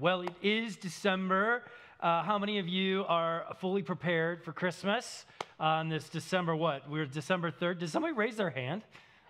Well, it is December. Uh, how many of you are fully prepared for Christmas on this December what? We're December 3rd. Did somebody raise their hand?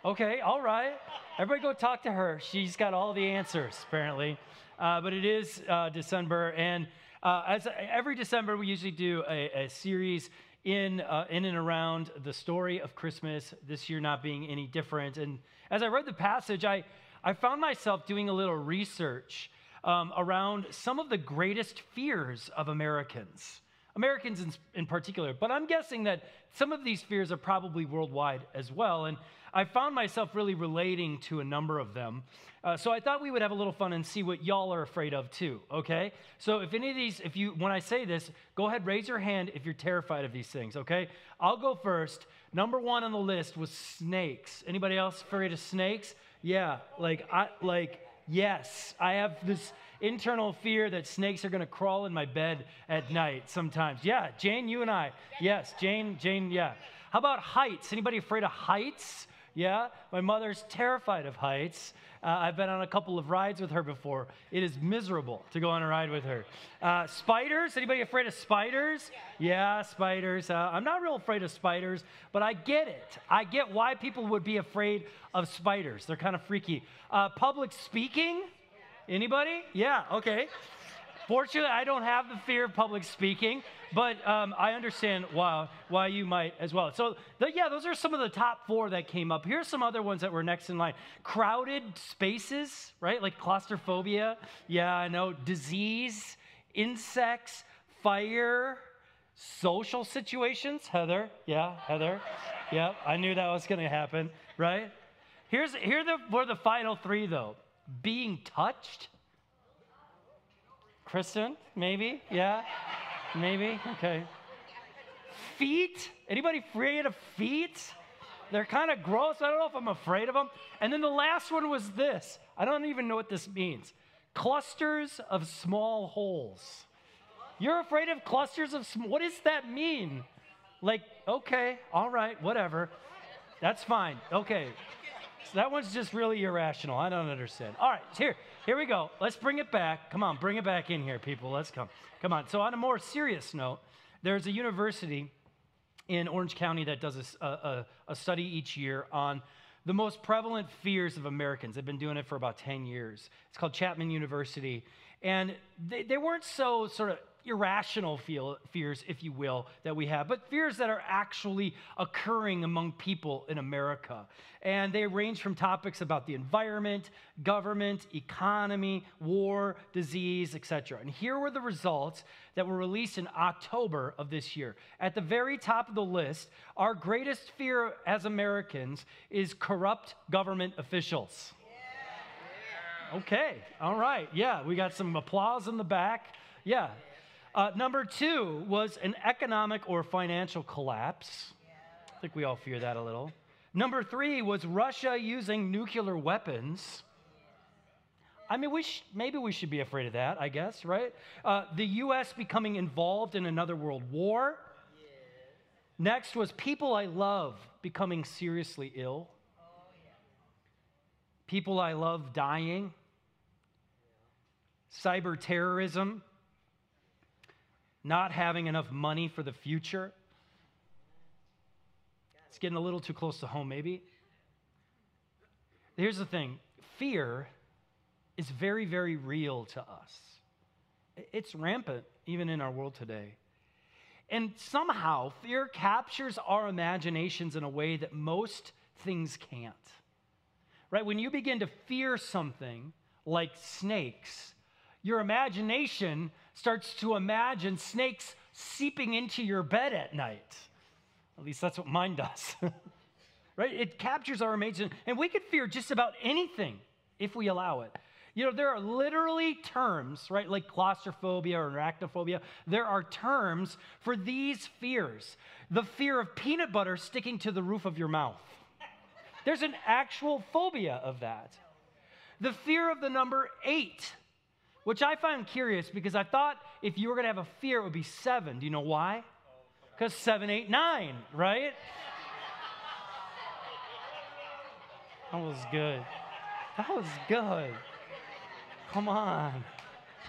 Okay, all right. Everybody go talk to her. She's got all the answers, apparently. Uh, but it is uh, December, and uh, as every December, we usually do a, a series in, uh, in and around the story of Christmas, this year not being any different. And as I read the passage, I, I found myself doing a little research um, around some of the greatest fears of Americans. Americans in, in, particular, but I'm guessing that some of these fears are probably worldwide as well. And I found myself really relating to a number of them. Uh, so I thought we would have a little fun and see what y'all are afraid of too, okay? So if any of these, if you, when I say this, go ahead, raise your hand if you're terrified of these things, okay? I'll go first. Number one on the list was snakes. Anybody else afraid of snakes? Yeah, like, I, like, yes, I have this internal fear that snakes are going to crawl in my bed at night sometimes. Yeah, Jane, you and I. Yes, Jane, Jane, yeah. How about heights? Anybody afraid of heights? Yeah, my mother's terrified of heights. Uh, I've been on a couple of rides with her before. It is miserable to go on a ride with her. Uh, spiders? Anybody afraid of spiders? Yeah, spiders. Uh, I'm not real afraid of spiders, but I get it. I get why people would be afraid of spiders. They're kind of freaky. Uh, public speaking? Anybody? Yeah, okay. Fortunately, I don't have the fear of public speaking, but um, I understand why, why you might as well. So, the, yeah, those are some of the top four that came up. Here's some other ones that were next in line crowded spaces, right? Like claustrophobia. Yeah, I know. Disease, insects, fire, social situations. Heather, yeah, Heather. Yeah, I knew that was going to happen, right? Here's, here the, were the final three, though being touched Kristen, maybe? Yeah? Maybe? Okay. Feet? Anybody afraid of feet? They're kind of gross. I don't know if I'm afraid of them. And then the last one was this. I don't even know what this means. Clusters of small holes. You're afraid of clusters of small. What does that mean? Like, okay, all right, whatever. That's fine. Okay. So that one's just really irrational. I don't understand. All right, here, here we go. Let's bring it back. Come on, bring it back in here, people. Let's come. Come on. So, on a more serious note, there's a university in Orange County that does a, a, a study each year on the most prevalent fears of Americans. They've been doing it for about 10 years. It's called Chapman University. And they, they weren't so sort of irrational feel, fears, if you will, that we have, but fears that are actually occurring among people in America. And they range from topics about the environment, government, economy, war, disease, etc. And here were the results that were released in October of this year. At the very top of the list, our greatest fear as Americans is corrupt government officials. Okay, all right. Yeah, we got some applause in the back. Yeah, uh, number two was an economic or financial collapse. I think we all fear that a little. Number three was Russia using nuclear weapons. I mean, we sh- maybe we should be afraid of that, I guess, right? Uh, the U.S. becoming involved in another world war. Next was people I love becoming seriously ill. People I love dying. Cyber terrorism not having enough money for the future. It's getting a little too close to home, maybe. Here's the thing fear is very, very real to us. It's rampant even in our world today. And somehow, fear captures our imaginations in a way that most things can't. Right? When you begin to fear something like snakes, your imagination starts to imagine snakes seeping into your bed at night. At least that's what mine does. right? It captures our imagination. And we could fear just about anything if we allow it. You know, there are literally terms, right, like claustrophobia or arachnophobia. There are terms for these fears. The fear of peanut butter sticking to the roof of your mouth. There's an actual phobia of that. The fear of the number eight which I find curious because I thought if you were going to have a fear, it would be seven. Do you know why? Because seven, eight, nine, right? That was good. That was good. Come on.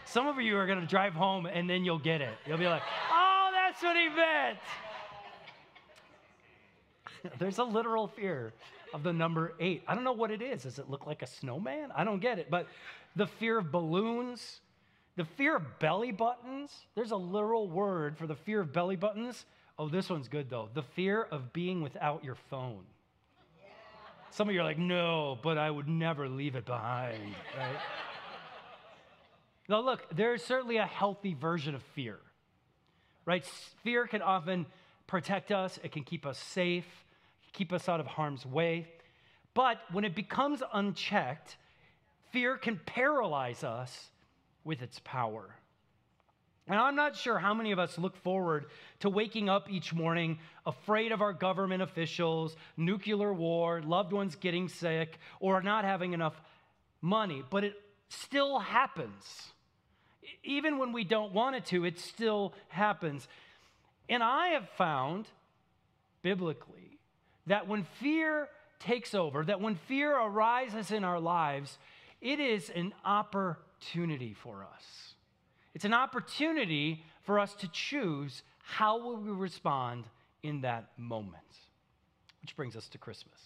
Some of you are going to drive home and then you'll get it. You'll be like, oh, that's what he meant. There's a literal fear of the number eight. I don't know what it is. Does it look like a snowman? I don't get it. But the fear of balloons, the fear of belly buttons, there's a literal word for the fear of belly buttons. Oh, this one's good though. The fear of being without your phone. Some of you are like, no, but I would never leave it behind, right? now, look, there is certainly a healthy version of fear, right? Fear can often protect us, it can keep us safe, keep us out of harm's way. But when it becomes unchecked, fear can paralyze us with its power. And I'm not sure how many of us look forward to waking up each morning afraid of our government officials, nuclear war, loved ones getting sick, or not having enough money, but it still happens. Even when we don't want it to, it still happens. And I have found, biblically, that when fear takes over, that when fear arises in our lives, it is an opportunity for us. It's an opportunity for us to choose how will we respond in that moment. Which brings us to Christmas.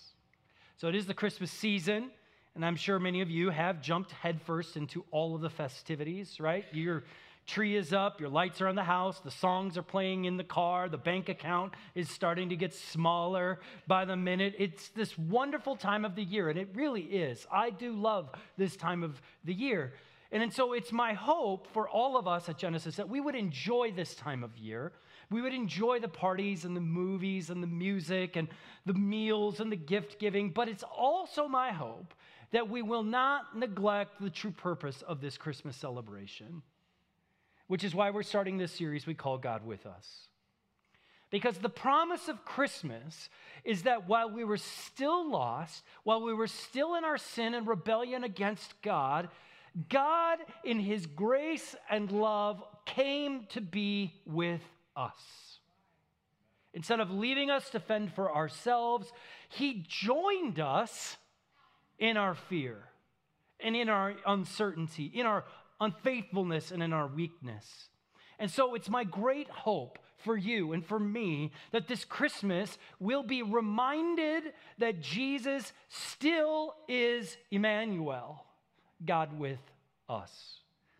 So it is the Christmas season, and I'm sure many of you have jumped headfirst into all of the festivities, right? You're tree is up, your lights are on the house, the songs are playing in the car, the bank account is starting to get smaller by the minute. It's this wonderful time of the year, and it really is. I do love this time of the year. And, and so it's my hope for all of us at Genesis that we would enjoy this time of year. We would enjoy the parties and the movies and the music and the meals and the gift giving, but it's also my hope that we will not neglect the true purpose of this Christmas celebration which is why we're starting this series we call God with Us. Because the promise of Christmas is that while we were still lost, while we were still in our sin and rebellion against God, God, in His grace and love, came to be with us. Instead of leaving us to fend for ourselves, He joined us in our fear and in our uncertainty, in our unfaithfulness and in our weakness. And so it's my great hope for you and for me that this Christmas we'll be reminded that Jesus still is Emmanuel, God with us.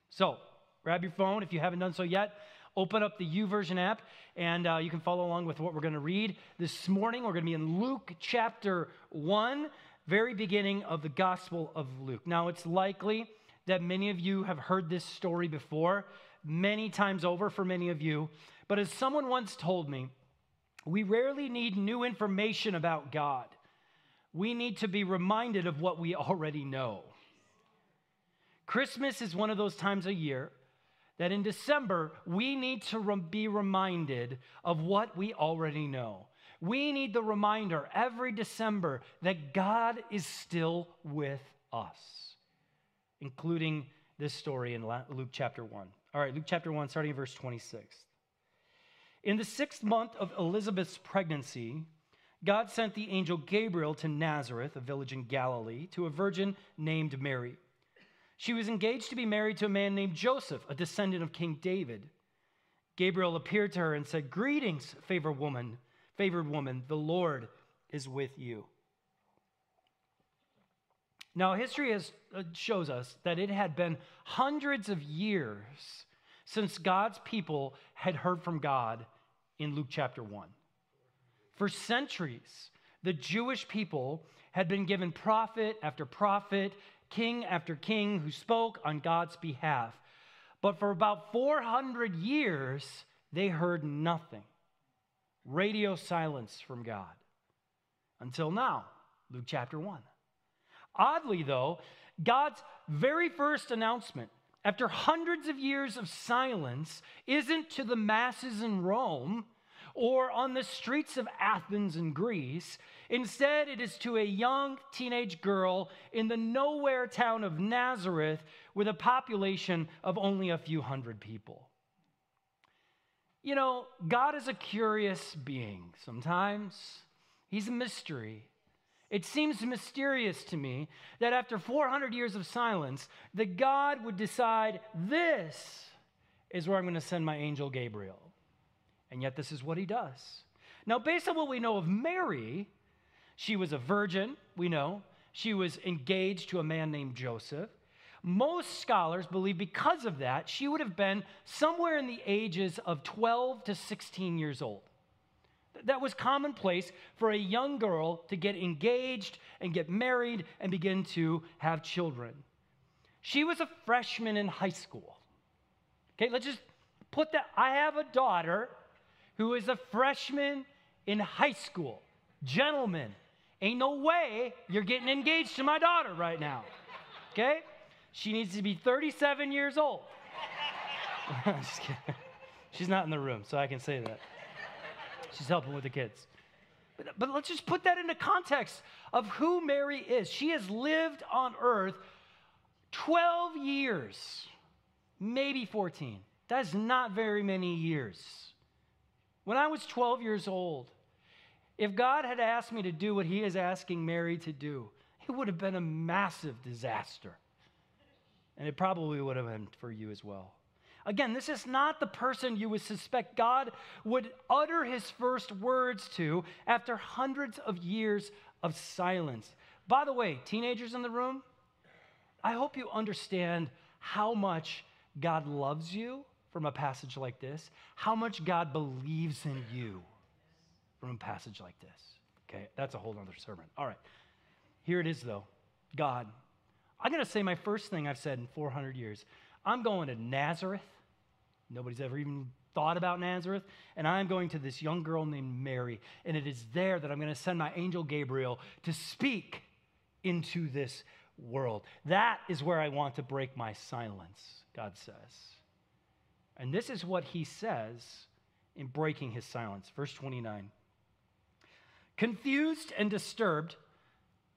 So grab your phone if you haven't done so yet. Open up the YouVersion app and uh, you can follow along with what we're going to read. This morning, we're going to be in Luke chapter 1, very beginning of the Gospel of Luke. Now, it's likely that many of you have heard this story before, many times over for many of you. But as someone once told me, we rarely need new information about God. We need to be reminded of what we already know. Christmas is one of those times a year that in December we need to re- be reminded of what we already know. We need the reminder every December that God is still with us including this story in Luke chapter 1. All right, Luke chapter 1, starting in verse 26. In the sixth month of Elizabeth's pregnancy, God sent the angel Gabriel to Nazareth, a village in Galilee, to a virgin named Mary. She was engaged to be married to a man named Joseph, a descendant of King David. Gabriel appeared to her and said, Greetings, favored woman, favored woman, the Lord is with you. Now, history has, uh, shows us that it had been hundreds of years since God's people had heard from God in Luke chapter 1. For centuries, the Jewish people had been given prophet after prophet, king after king who spoke on God's behalf. But for about 400 years, they heard nothing. Radio silence from God. Until now, Luke chapter 1. Oddly, though, God's very first announcement after hundreds of years of silence isn't to the masses in Rome or on the streets of Athens and Greece. Instead, it is to a young teenage girl in the nowhere town of Nazareth with a population of only a few hundred people. You know, God is a curious being sometimes, He's a mystery. It seems mysterious to me that after 400 years of silence, that God would decide this is where I'm going to send my angel Gabriel. And yet, this is what he does. Now, based on what we know of Mary, she was a virgin, we know. She was engaged to a man named Joseph. Most scholars believe because of that, she would have been somewhere in the ages of 12 to 16 years old. That was commonplace for a young girl to get engaged and get married and begin to have children. She was a freshman in high school. Okay, let's just put that. I have a daughter who is a freshman in high school. Gentlemen, ain't no way you're getting engaged to my daughter right now. Okay? She needs to be 37 years old. She's not in the room, so I can say that. She's helping with the kids. But, but let's just put that into context of who Mary is. She has lived on earth 12 years, maybe 14. That's not very many years. When I was 12 years old, if God had asked me to do what He is asking Mary to do, it would have been a massive disaster. And it probably would have been for you as well. Again, this is not the person you would suspect God would utter his first words to after hundreds of years of silence. By the way, teenagers in the room, I hope you understand how much God loves you from a passage like this, how much God believes in you from a passage like this. Okay, that's a whole other sermon. All right, here it is though God. I'm to say my first thing I've said in 400 years. I'm going to Nazareth Nobody's ever even thought about Nazareth. And I'm going to this young girl named Mary. And it is there that I'm going to send my angel Gabriel to speak into this world. That is where I want to break my silence, God says. And this is what he says in breaking his silence. Verse 29. Confused and disturbed,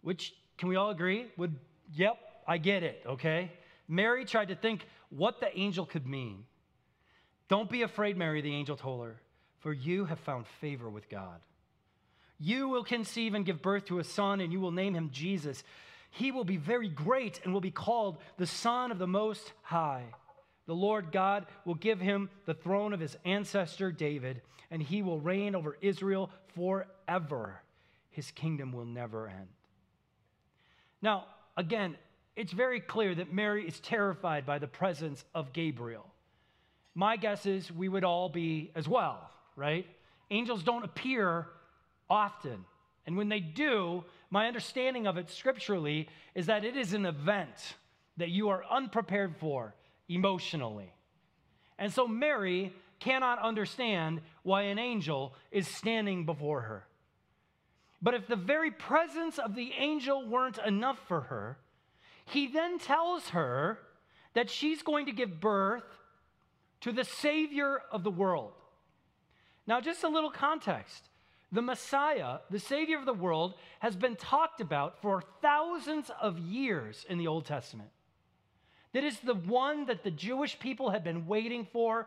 which can we all agree would, yep, I get it, okay? Mary tried to think what the angel could mean. Don't be afraid, Mary, the angel told her, for you have found favor with God. You will conceive and give birth to a son, and you will name him Jesus. He will be very great and will be called the Son of the Most High. The Lord God will give him the throne of his ancestor David, and he will reign over Israel forever. His kingdom will never end. Now, again, it's very clear that Mary is terrified by the presence of Gabriel my guess is we would all be as well, right? Angels don't appear often. And when they do, my understanding of it scripturally is that it is an event that you are unprepared for emotionally. And so Mary cannot understand why an angel is standing before her. But if the very presence of the angel weren't enough for her, he then tells her that she's going to give birth to the Savior of the world. Now, just a little context. The Messiah, the Savior of the world, has been talked about for thousands of years in the Old Testament. That is the one that the Jewish people have been waiting for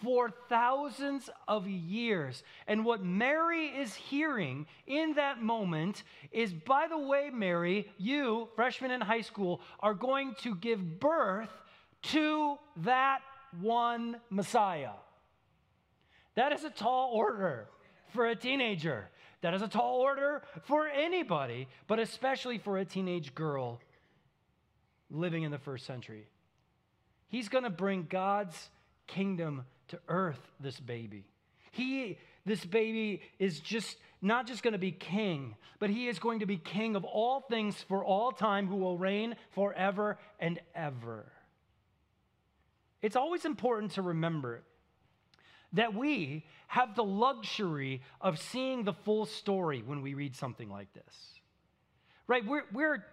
for thousands of years. And what Mary is hearing in that moment is by the way, Mary, you, freshman in high school, are going to give birth to that one Messiah. That is a tall order for a teenager. That is a tall order for anybody, but especially for a teenage girl living in the first century. He's going to bring God's kingdom to earth, this baby. He, this baby is just not just going to be king, but he is going to be king of all things for all time, who will reign forever and ever. It's always important to remember that we have the luxury of seeing the full story when we read something like this. Right? We're, we're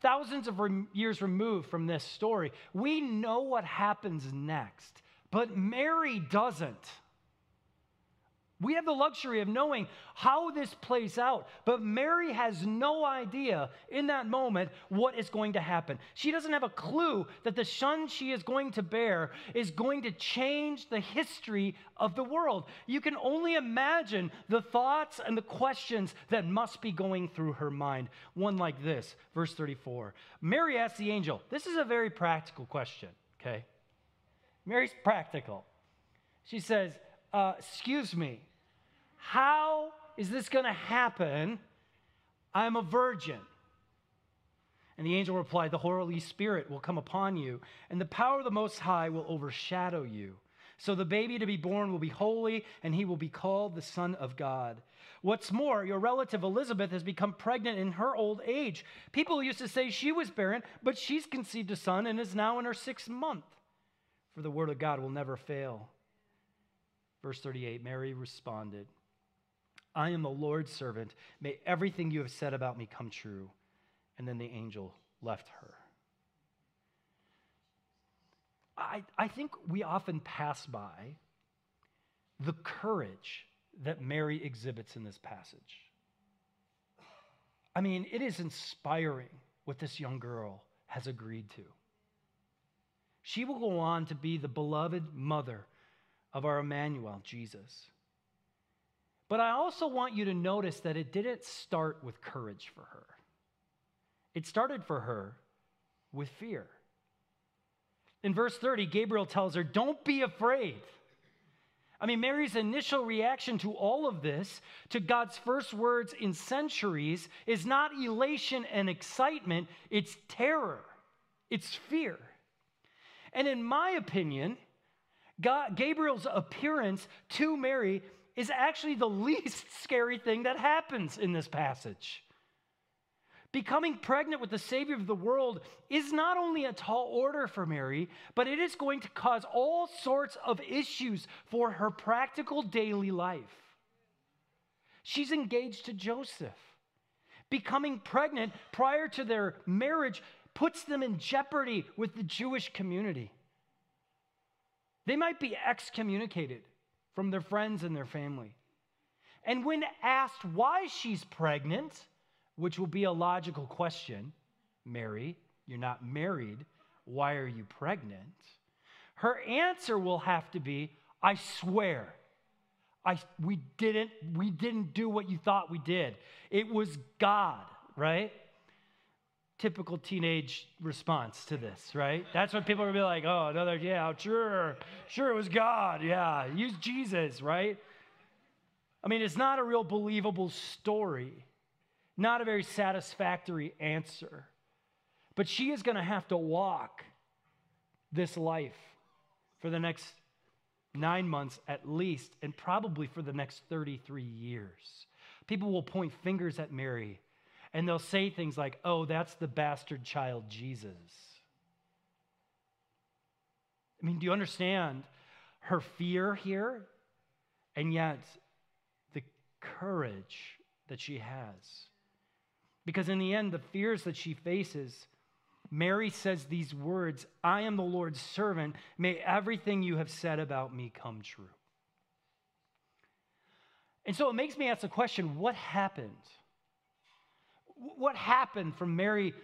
thousands of years removed from this story. We know what happens next, but Mary doesn't. We have the luxury of knowing how this plays out, but Mary has no idea in that moment what is going to happen. She doesn't have a clue that the son she is going to bear is going to change the history of the world. You can only imagine the thoughts and the questions that must be going through her mind. One like this, verse 34. Mary asked the angel, This is a very practical question, okay? Mary's practical. She says, uh, Excuse me. How is this going to happen? I'm a virgin. And the angel replied, The Holy Spirit will come upon you, and the power of the Most High will overshadow you. So the baby to be born will be holy, and he will be called the Son of God. What's more, your relative Elizabeth has become pregnant in her old age. People used to say she was barren, but she's conceived a son and is now in her sixth month. For the word of God will never fail. Verse 38 Mary responded, I am the Lord's servant. May everything you have said about me come true. And then the angel left her. I, I think we often pass by the courage that Mary exhibits in this passage. I mean, it is inspiring what this young girl has agreed to. She will go on to be the beloved mother of our Emmanuel, Jesus. But I also want you to notice that it didn't start with courage for her, it started for her with fear. In verse 30, Gabriel tells her, Don't be afraid. I mean, Mary's initial reaction to all of this, to God's first words in centuries, is not elation and excitement, it's terror, it's fear. And in my opinion, God, Gabriel's appearance to Mary is actually the least scary thing that happens in this passage. Becoming pregnant with the Savior of the world is not only a tall order for Mary, but it is going to cause all sorts of issues for her practical daily life. She's engaged to Joseph. Becoming pregnant prior to their marriage puts them in jeopardy with the Jewish community. They might be excommunicated from their friends and their family. And when asked why she's pregnant, which will be a logical question Mary, you're not married. Why are you pregnant? Her answer will have to be I swear. I, we, didn't, we didn't do what you thought we did. It was God, right? Typical teenage response to this, right? That's what people would be like, oh, another, yeah, sure, sure, it was God, yeah, use Jesus, right? I mean, it's not a real believable story. Not a very satisfactory answer. But she is going to have to walk this life for the next nine months at least, and probably for the next 33 years. People will point fingers at Mary and they'll say things like, oh, that's the bastard child Jesus. I mean, do you understand her fear here? And yet, the courage that she has. Because in the end, the fears that she faces, Mary says these words I am the Lord's servant. May everything you have said about me come true. And so it makes me ask the question what happened? What happened from Mary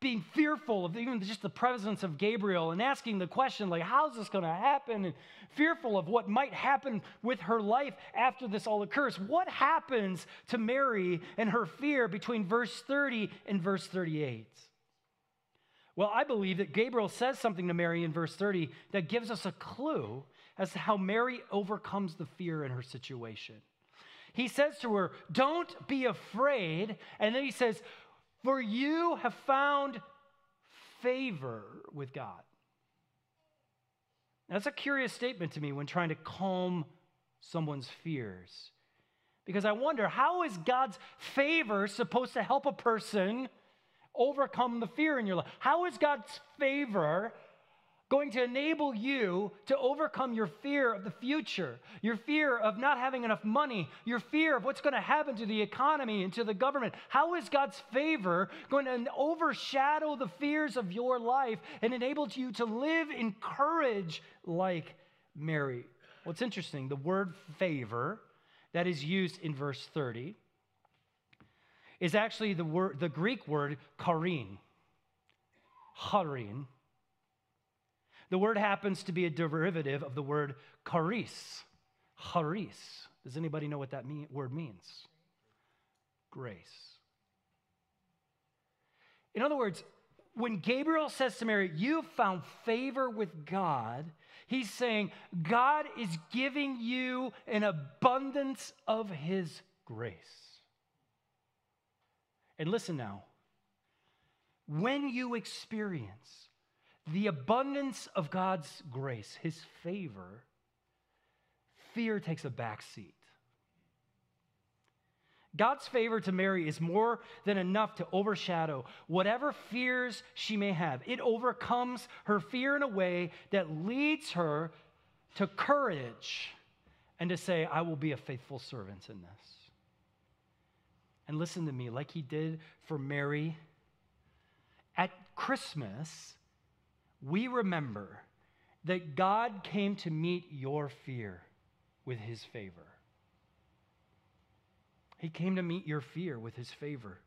being fearful of even just the presence of Gabriel and asking the question, like, how's this going to happen? And fearful of what might happen with her life after this all occurs. What happens to Mary and her fear between verse 30 and verse 38? Well, I believe that Gabriel says something to Mary in verse 30 that gives us a clue as to how Mary overcomes the fear in her situation. He says to her, Don't be afraid. And then he says, for you have found favor with God. That's a curious statement to me when trying to calm someone's fears. Because I wonder, how is God's favor supposed to help a person overcome the fear in your life? How is God's favor going to enable you to overcome your fear of the future, your fear of not having enough money, your fear of what's going to happen to the economy and to the government. How is God's favor going to overshadow the fears of your life and enable you to live in courage like Mary? What's interesting, the word favor that is used in verse 30 is actually the, word, the Greek word charin. Charin. The word happens to be a derivative of the word charis. Charis. Does anybody know what that mean, word means? Grace. In other words, when Gabriel says to Mary, You've found favor with God, he's saying, God is giving you an abundance of his grace. And listen now, when you experience the abundance of God's grace, his favor, fear takes a back seat. God's favor to Mary is more than enough to overshadow whatever fears she may have. It overcomes her fear in a way that leads her to courage and to say, I will be a faithful servant in this. And listen to me, like he did for Mary at Christmas, we remember that God came to meet your fear with his favor. He came to meet your fear with his favor.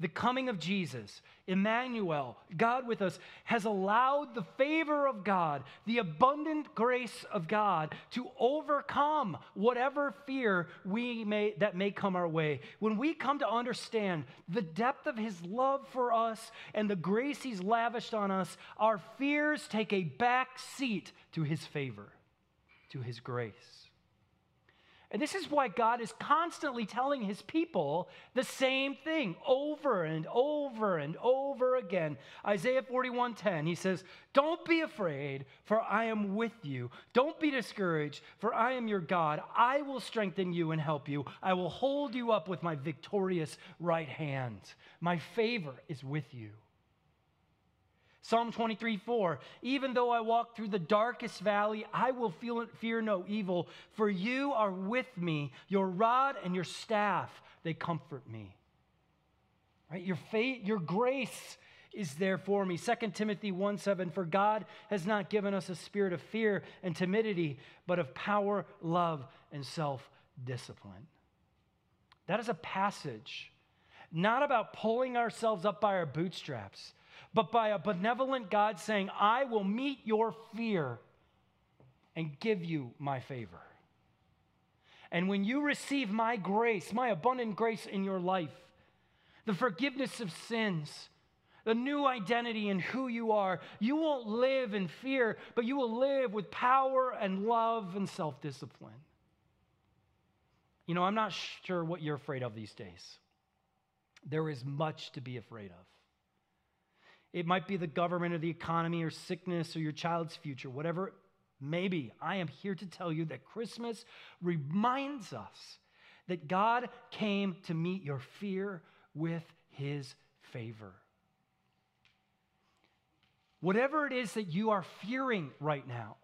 The coming of Jesus, Emmanuel, God with us, has allowed the favor of God, the abundant grace of God, to overcome whatever fear we may, that may come our way. When we come to understand the depth of his love for us and the grace he's lavished on us, our fears take a back seat to his favor, to his grace. And this is why God is constantly telling his people the same thing over and over and over again. Isaiah 41:10, he says, "Don't be afraid, for I am with you. Don't be discouraged, for I am your God. I will strengthen you and help you. I will hold you up with my victorious right hand. My favor is with you." Psalm 23 4 Even though I walk through the darkest valley, I will feel, fear no evil, for you are with me. Your rod and your staff, they comfort me. Right? Your faith, your grace is there for me. 2 Timothy 1 7 For God has not given us a spirit of fear and timidity, but of power, love, and self discipline. That is a passage not about pulling ourselves up by our bootstraps but by a benevolent God saying, I will meet your fear and give you my favor. And when you receive my grace, my abundant grace in your life, the forgiveness of sins, the new identity in who you are, you won't live in fear, but you will live with power and love and self discipline. You know, I'm not sure what you're afraid of these days. There is much to be afraid of. It might be the government or the economy or sickness or your child's future, whatever Maybe. I am here to tell you that Christmas reminds us that God came to meet your fear with his favor. Whatever it is that you are fearing right now,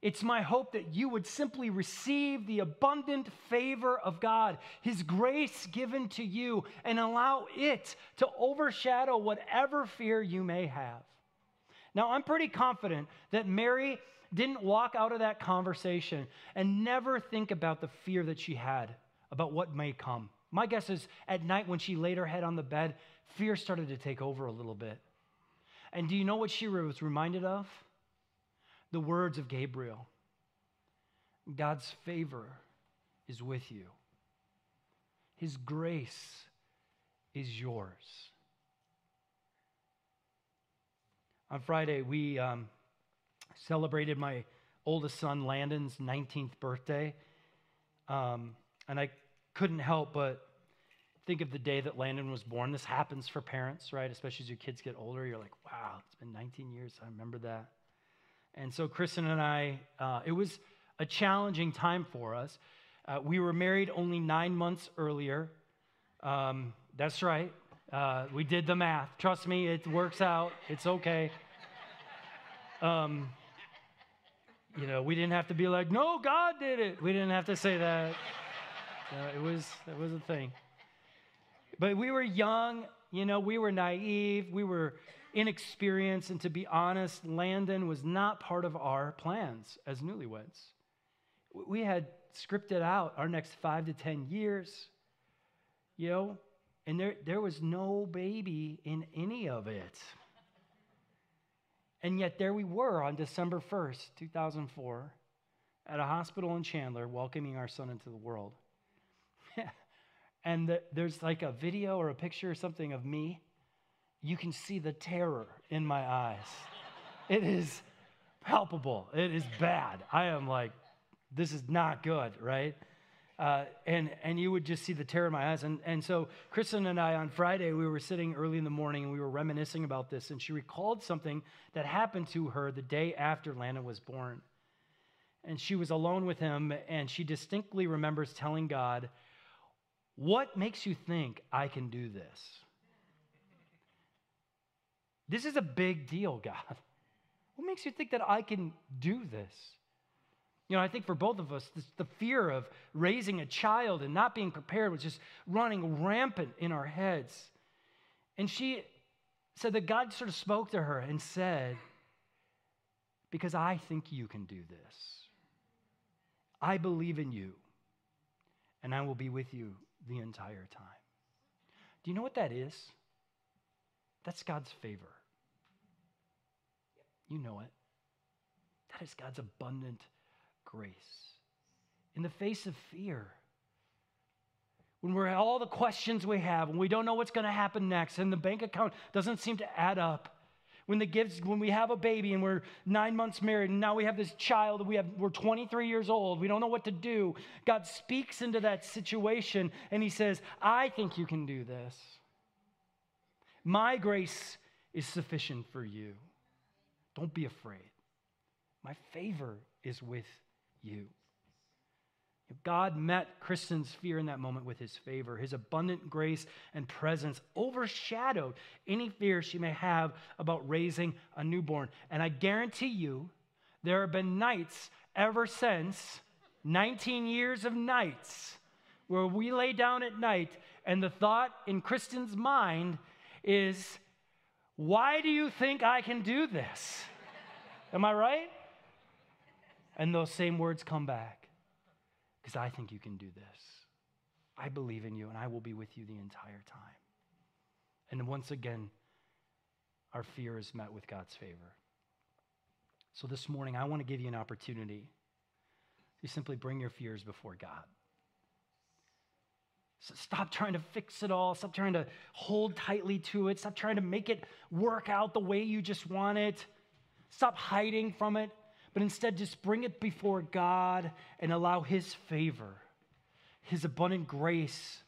it's my hope that you would simply receive the abundant favor of God, His grace given to you, and allow it to overshadow whatever fear you may have. Now, I'm pretty confident that Mary didn't walk out of that conversation and never think about the fear that she had about what may come. My guess is at night when she laid her head on the bed, fear started to take over a little bit. And do you know what she was reminded of? The words of Gabriel God's favor is with you, His grace is yours. On Friday, we um, celebrated my oldest son, Landon's 19th birthday. Um, and I couldn't help but think of the day that Landon was born. This happens for parents, right? Especially as your kids get older. You're like, wow, it's been 19 years. I remember that. And so Kristen and I, uh, it was a challenging time for us. Uh, we were married only nine months earlier. Um, that's right. Uh, we did the math. Trust me, it works out. It's okay. Um, you know, we didn't have to be like, no, God did it. We didn't have to say that. it was it was a thing. But we were young, you know, we were naive, we were inexperienced, and to be honest, Landon was not part of our plans as newlyweds. We had scripted out our next five to 10 years, you know, and there, there was no baby in any of it. And yet there we were on December 1st, 2004, at a hospital in Chandler, welcoming our son into the world. and the, there's like a video or a picture or something of me. You can see the terror in my eyes. it is palpable. It is bad. I am like, this is not good, right? Uh, and, and you would just see the terror in my eyes. And, and so Kristen and I on Friday, we were sitting early in the morning and we were reminiscing about this. And she recalled something that happened to her the day after Lana was born. And she was alone with him, and she distinctly remembers telling God, What makes you think I can do this? This is a big deal, God. What makes you think that I can do this? You know, I think for both of us, this, the fear of raising a child and not being prepared was just running rampant in our heads. And she said that God sort of spoke to her and said, Because I think you can do this. I believe in you, and I will be with you the entire time. Do you know what that is? That's God's favor. You know it. That is God's abundant grace. In the face of fear, when we're all the questions we have, when we don't know what's going to happen next, and the bank account doesn't seem to add up, when the gifts, when we have a baby and we're nine months married, and now we have this child, we have we're 23 years old, we don't know what to do. God speaks into that situation and He says, "I think you can do this. My grace is sufficient for you." Don't be afraid. My favor is with you. God met Kristen's fear in that moment with his favor. His abundant grace and presence overshadowed any fear she may have about raising a newborn. And I guarantee you, there have been nights ever since 19 years of nights where we lay down at night and the thought in Kristen's mind is, why do you think I can do this? Am I right? And those same words come back because I think you can do this. I believe in you and I will be with you the entire time. And once again, our fear is met with God's favor. So this morning, I want to give you an opportunity to simply bring your fears before God. So stop trying to fix it all. Stop trying to hold tightly to it. Stop trying to make it work out the way you just want it. Stop hiding from it, but instead just bring it before God and allow His favor, His abundant grace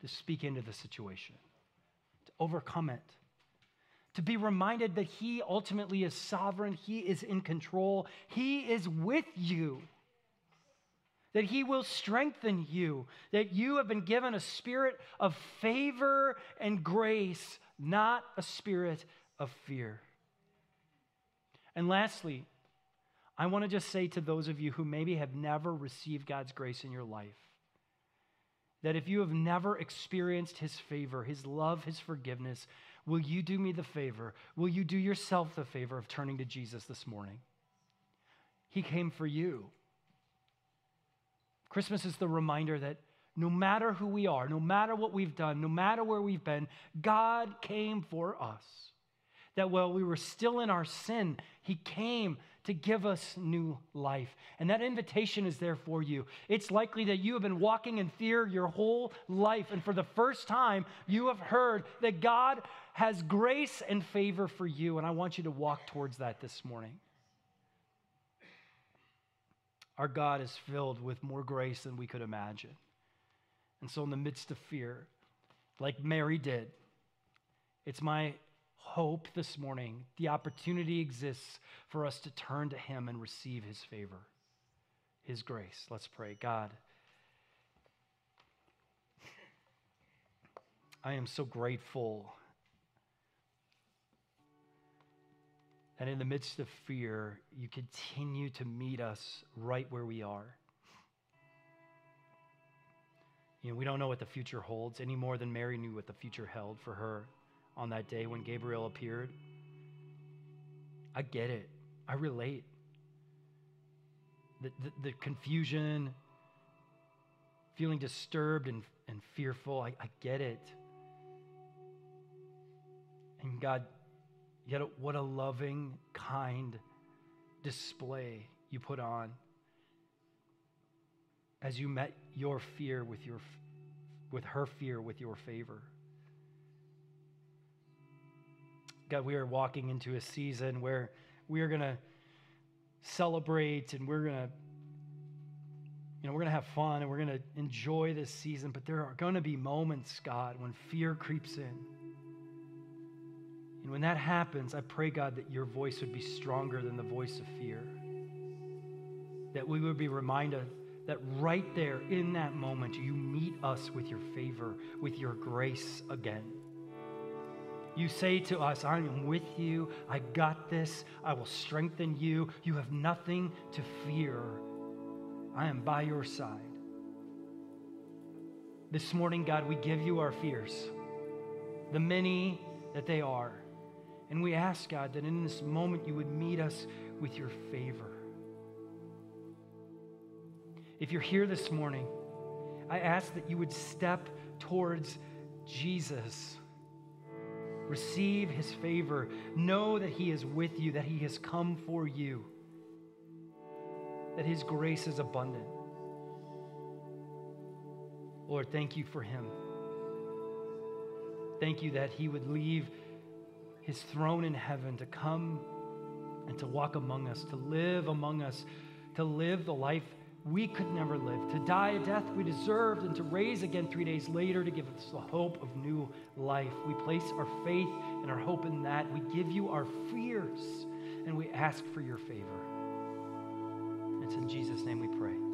to speak into the situation, to overcome it, to be reminded that He ultimately is sovereign, He is in control, He is with you that He will strengthen you, that you have been given a spirit of favor and grace, not a spirit of fear. And lastly, I want to just say to those of you who maybe have never received God's grace in your life that if you have never experienced His favor, His love, His forgiveness, will you do me the favor? Will you do yourself the favor of turning to Jesus this morning? He came for you. Christmas is the reminder that no matter who we are, no matter what we've done, no matter where we've been, God came for us. That while we were still in our sin, He came to give us new life. And that invitation is there for you. It's likely that you have been walking in fear your whole life. And for the first time, you have heard that God has grace and favor for you. And I want you to walk towards that this morning. Our God is filled with more grace than we could imagine. And so, in the midst of fear, like Mary did, it's my hope this morning the opportunity exists for us to turn to Him and receive His favor, His grace. Let's pray. God, I am so grateful that in the midst of fear, you continue to meet us right where we are. You know, we don't know what the future holds any more than Mary knew what the future held for her on that day when Gabriel appeared. I get it. I relate. The, the, the confusion, feeling disturbed and, and fearful. I, I get it. And God, yet what a loving, kind display you put on as you met your fear with your with her fear with your favor. God, we are walking into a season where we are going to celebrate and we're going to you know, we're going to have fun and we're going to enjoy this season, but there are going to be moments, God, when fear creeps in. And when that happens, I pray, God, that your voice would be stronger than the voice of fear. That we would be reminded that right there in that moment, you meet us with your favor, with your grace again. You say to us, I am with you. I got this. I will strengthen you. You have nothing to fear. I am by your side. This morning, God, we give you our fears, the many that they are. And we ask, God, that in this moment you would meet us with your favor. If you're here this morning, I ask that you would step towards Jesus. Receive his favor. Know that he is with you, that he has come for you, that his grace is abundant. Lord, thank you for him. Thank you that he would leave his throne in heaven to come and to walk among us, to live among us, to live the life we could never live, to die a death we deserved, and to raise again three days later to give us the hope of new life. We place our faith and our hope in that. We give you our fears, and we ask for your favor. It's in Jesus' name we pray.